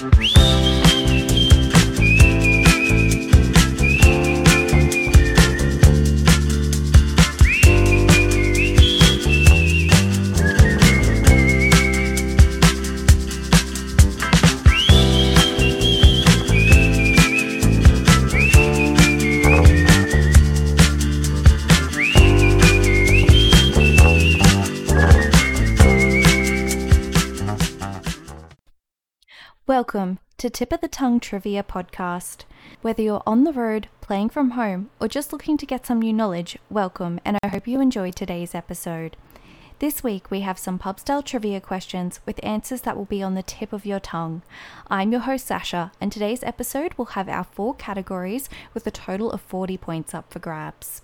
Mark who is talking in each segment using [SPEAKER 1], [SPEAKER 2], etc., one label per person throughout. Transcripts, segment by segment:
[SPEAKER 1] Oops. Welcome to Tip of the Tongue Trivia Podcast. Whether you're on the road, playing from home, or just looking to get some new knowledge, welcome, and I hope you enjoyed today's episode. This week we have some pub style trivia questions with answers that will be on the tip of your tongue. I'm your host Sasha, and today's episode will have our four categories with a total of 40 points up for grabs.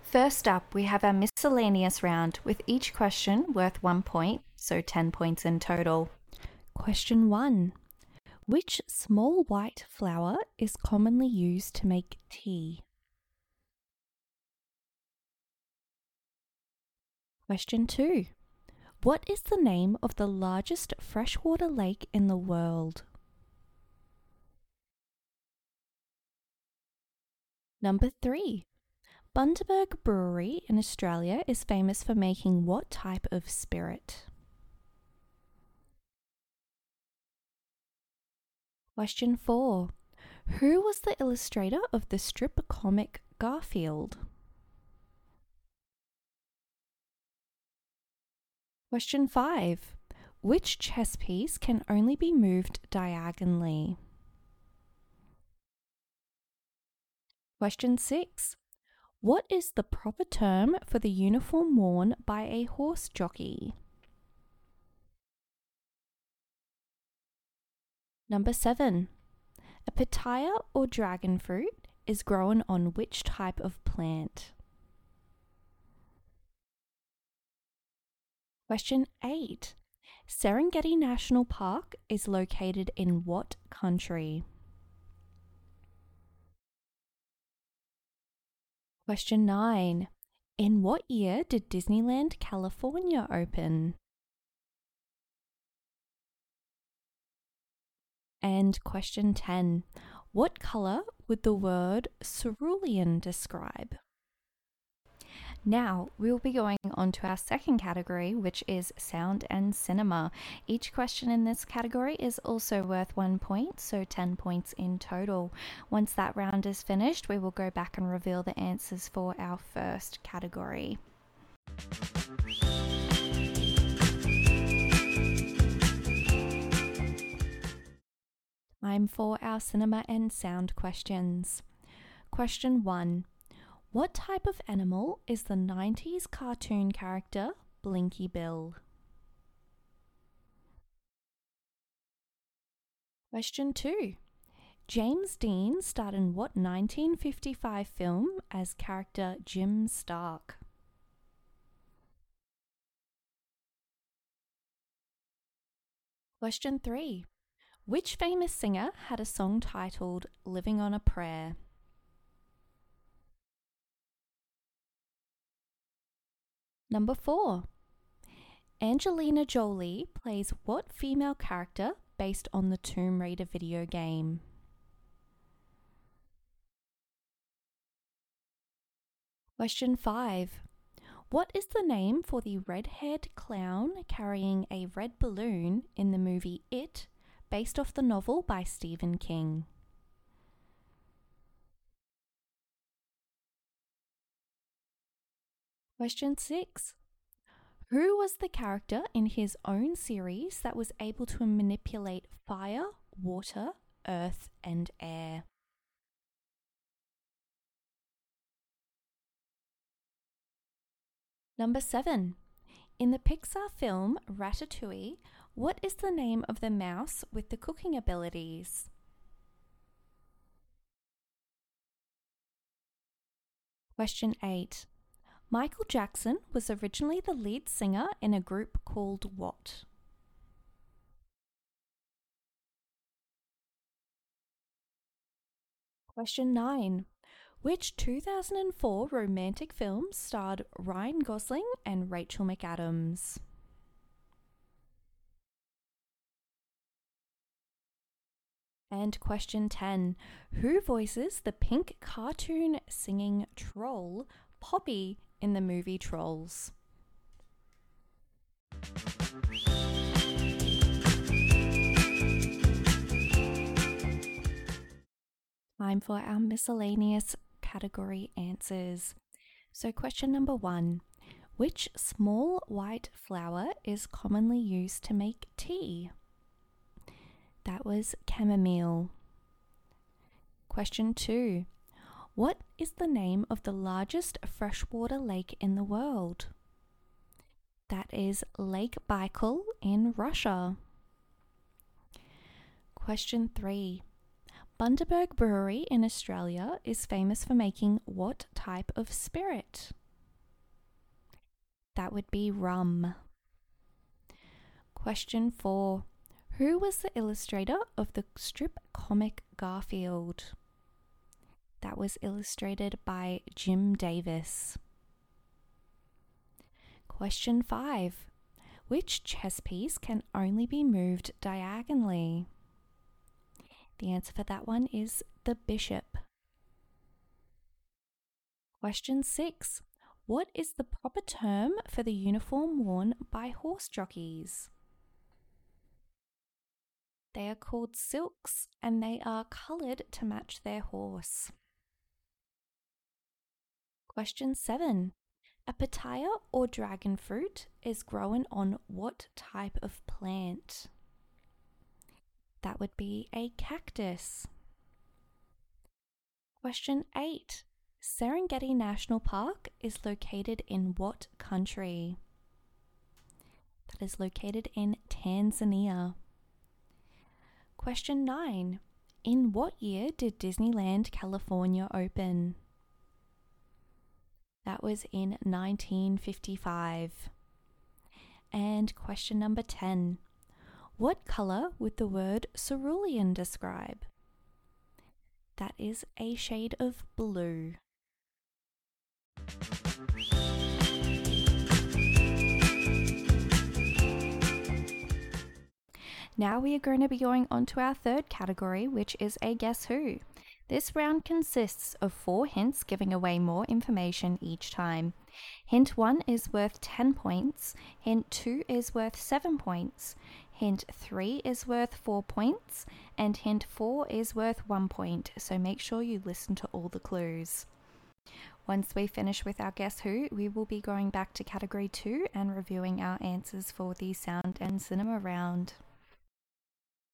[SPEAKER 1] First up, we have our miscellaneous round with each question worth one point, so 10 points in total. Question 1 which small white flower is commonly used to make tea? Question 2. What is the name of the largest freshwater lake in the world? Number 3. Bundaberg Brewery in Australia is famous for making what type of spirit? Question 4. Who was the illustrator of the strip comic Garfield? Question 5. Which chess piece can only be moved diagonally? Question 6. What is the proper term for the uniform worn by a horse jockey? Number seven. A pitaya or dragon fruit is grown on which type of plant? Question 8. Serengeti National Park is located in what country? Question 9. In what year did Disneyland California open? And question 10 What colour would the word cerulean describe? Now, we will be going on to our second category, which is sound and cinema. Each question in this category is also worth one point, so 10 points in total. Once that round is finished, we will go back and reveal the answers for our first category. Time for our cinema and sound questions. Question 1. What type of animal is the 90s cartoon character Blinky Bill? Question 2. James Dean starred in what 1955 film as character Jim Stark? Question 3. Which famous singer had a song titled Living on a Prayer? Number 4. Angelina Jolie plays what female character based on the Tomb Raider video game? Question 5. What is the name for the red haired clown carrying a red balloon in the movie It based off the novel by Stephen King. Question 6. Who was the character in his own series that was able to manipulate fire, water, earth, and air? Number 7. In the Pixar film Ratatouille, what is the name of the mouse with the cooking abilities? Question 8. Michael Jackson was originally the lead singer in a group called what? Question 9. Which 2004 romantic film starred Ryan Gosling and Rachel McAdams? And question 10 Who voices the pink cartoon singing troll Poppy in the movie Trolls? Time for our miscellaneous category answers. So, question number one Which small white flower is commonly used to make tea? That was chamomile. Question two What is the name of the largest freshwater lake in the world? That is Lake Baikal in Russia. Question three Bundaberg Brewery in Australia is famous for making what type of spirit? That would be rum. Question 4. Who was the illustrator of the strip comic Garfield? That was illustrated by Jim Davis. Question 5. Which chess piece can only be moved diagonally? The answer for that one is the bishop. Question 6. What is the proper term for the uniform worn by horse jockeys? They are called silks and they are coloured to match their horse. Question 7. A pitaya or dragon fruit is grown on what type of plant? That would be a cactus. Question 8. Serengeti National Park is located in what country? That is located in Tanzania. Question 9. In what year did Disneyland California open? That was in 1955. And question number 10. What colour would the word cerulean describe? That is a shade of blue. Now we are going to be going on to our third category, which is a Guess Who. This round consists of four hints giving away more information each time. Hint 1 is worth 10 points, hint 2 is worth 7 points, Hint 3 is worth 4 points, and hint 4 is worth 1 point, so make sure you listen to all the clues. Once we finish with our Guess Who, we will be going back to category 2 and reviewing our answers for the sound and cinema round.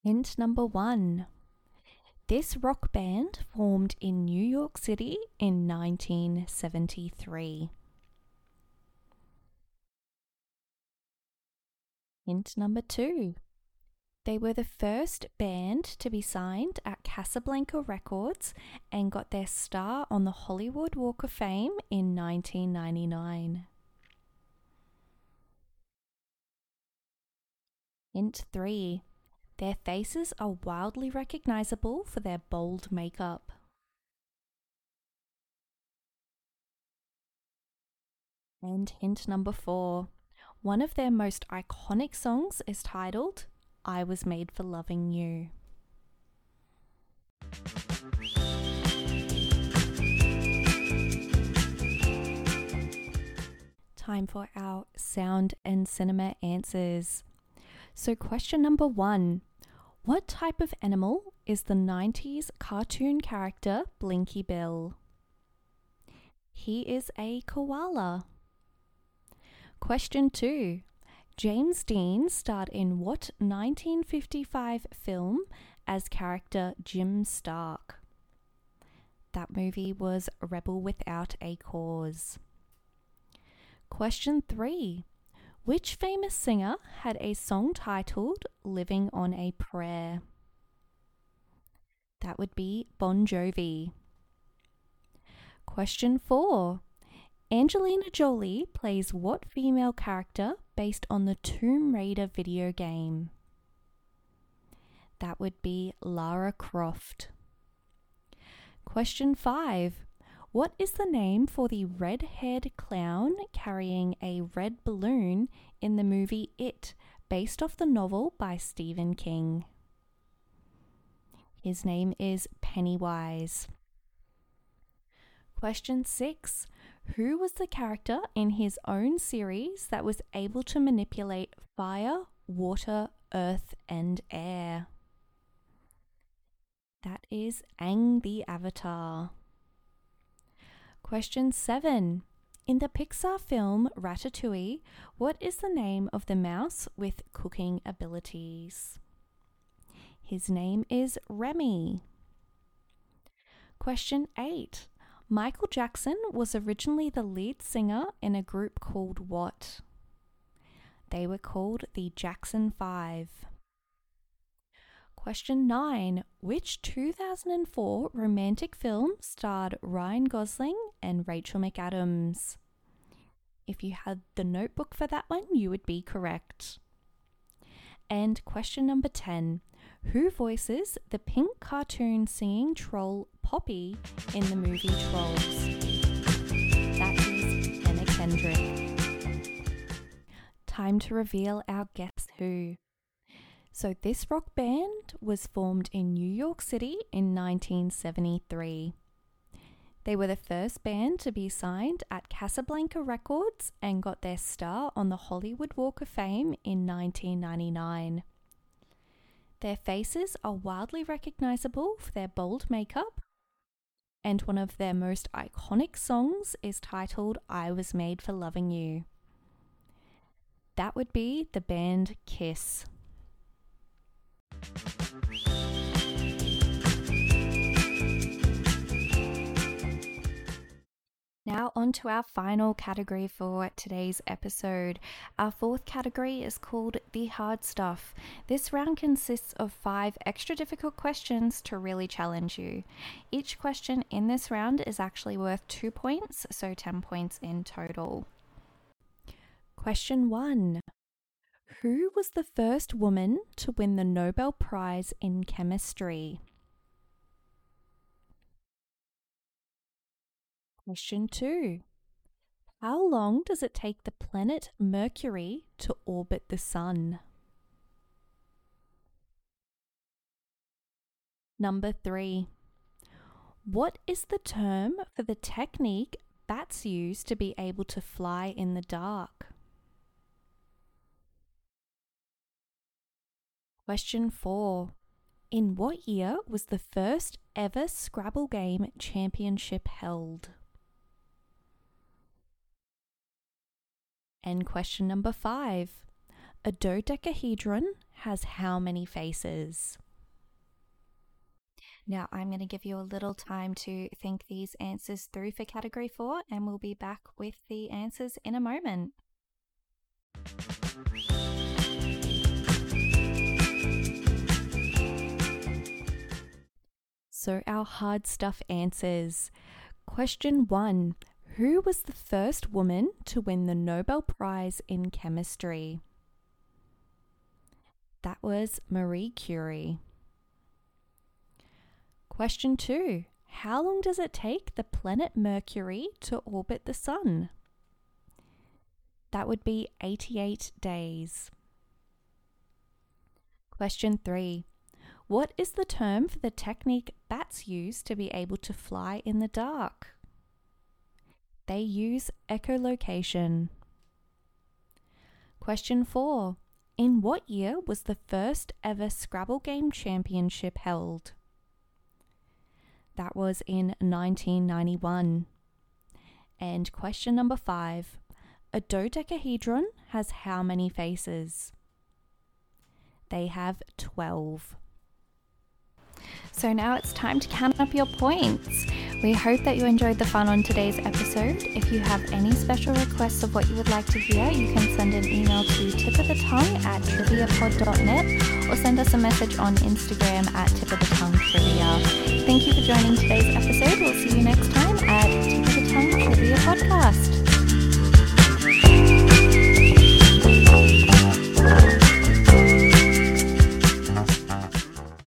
[SPEAKER 1] Hint number 1 This rock band formed in New York City in 1973. Hint number two. They were the first band to be signed at Casablanca Records and got their star on the Hollywood Walk of Fame in 1999. Hint 3. Their faces are wildly recognizable for their bold makeup. And hint number 4. One of their most iconic songs is titled I Was Made for Loving You. Time for our sound and cinema answers. So, question number one What type of animal is the 90s cartoon character Blinky Bill? He is a koala. Question 2. James Dean starred in what 1955 film as character Jim Stark? That movie was Rebel Without a Cause. Question 3. Which famous singer had a song titled Living on a Prayer? That would be Bon Jovi. Question 4. Angelina Jolie plays what female character based on the Tomb Raider video game? That would be Lara Croft. Question 5. What is the name for the red haired clown carrying a red balloon in the movie It, based off the novel by Stephen King? His name is Pennywise. Question six Who was the character in his own series that was able to manipulate fire, water, earth, and air? That is Aang the Avatar. Question 7. In the Pixar film Ratatouille, what is the name of the mouse with cooking abilities? His name is Remy. Question 8. Michael Jackson was originally the lead singer in a group called what? They were called the Jackson Five. Question 9. Which 2004 romantic film starred Ryan Gosling and Rachel McAdams? If you had the notebook for that one, you would be correct. And question number 10. Who voices the pink cartoon singing troll Poppy in the movie Trolls? That is Anna Kendrick. Time to reveal our Guess Who. So, this rock band was formed in New York City in 1973. They were the first band to be signed at Casablanca Records and got their star on the Hollywood Walk of Fame in 1999. Their faces are wildly recognizable for their bold makeup, and one of their most iconic songs is titled I Was Made for Loving You. That would be the band Kiss. Now, on to our final category for today's episode. Our fourth category is called The Hard Stuff. This round consists of five extra difficult questions to really challenge you. Each question in this round is actually worth two points, so 10 points in total. Question one who was the first woman to win the Nobel Prize in Chemistry? Question 2. How long does it take the planet Mercury to orbit the Sun? Number 3. What is the term for the technique bats use to be able to fly in the dark? Question 4. In what year was the first ever Scrabble game championship held? And question number 5. A dodecahedron has how many faces? Now, I'm going to give you a little time to think these answers through for category 4, and we'll be back with the answers in a moment. So, our hard stuff answers. Question one Who was the first woman to win the Nobel Prize in Chemistry? That was Marie Curie. Question two How long does it take the planet Mercury to orbit the Sun? That would be 88 days. Question three what is the term for the technique bats use to be able to fly in the dark? They use echolocation. Question 4. In what year was the first ever Scrabble Game Championship held? That was in 1991. And question number 5. A dodecahedron has how many faces? They have 12. So now it's time to count up your points. We hope that you enjoyed the fun on today's episode. If you have any special requests of what you would like to hear, you can send an email to tipofthetongue at triviapod.net or send us a message on Instagram at tipofthetonguetrivia. Thank you for joining today's episode. We'll see you next time at Tip of the Tongue Trivia Podcast.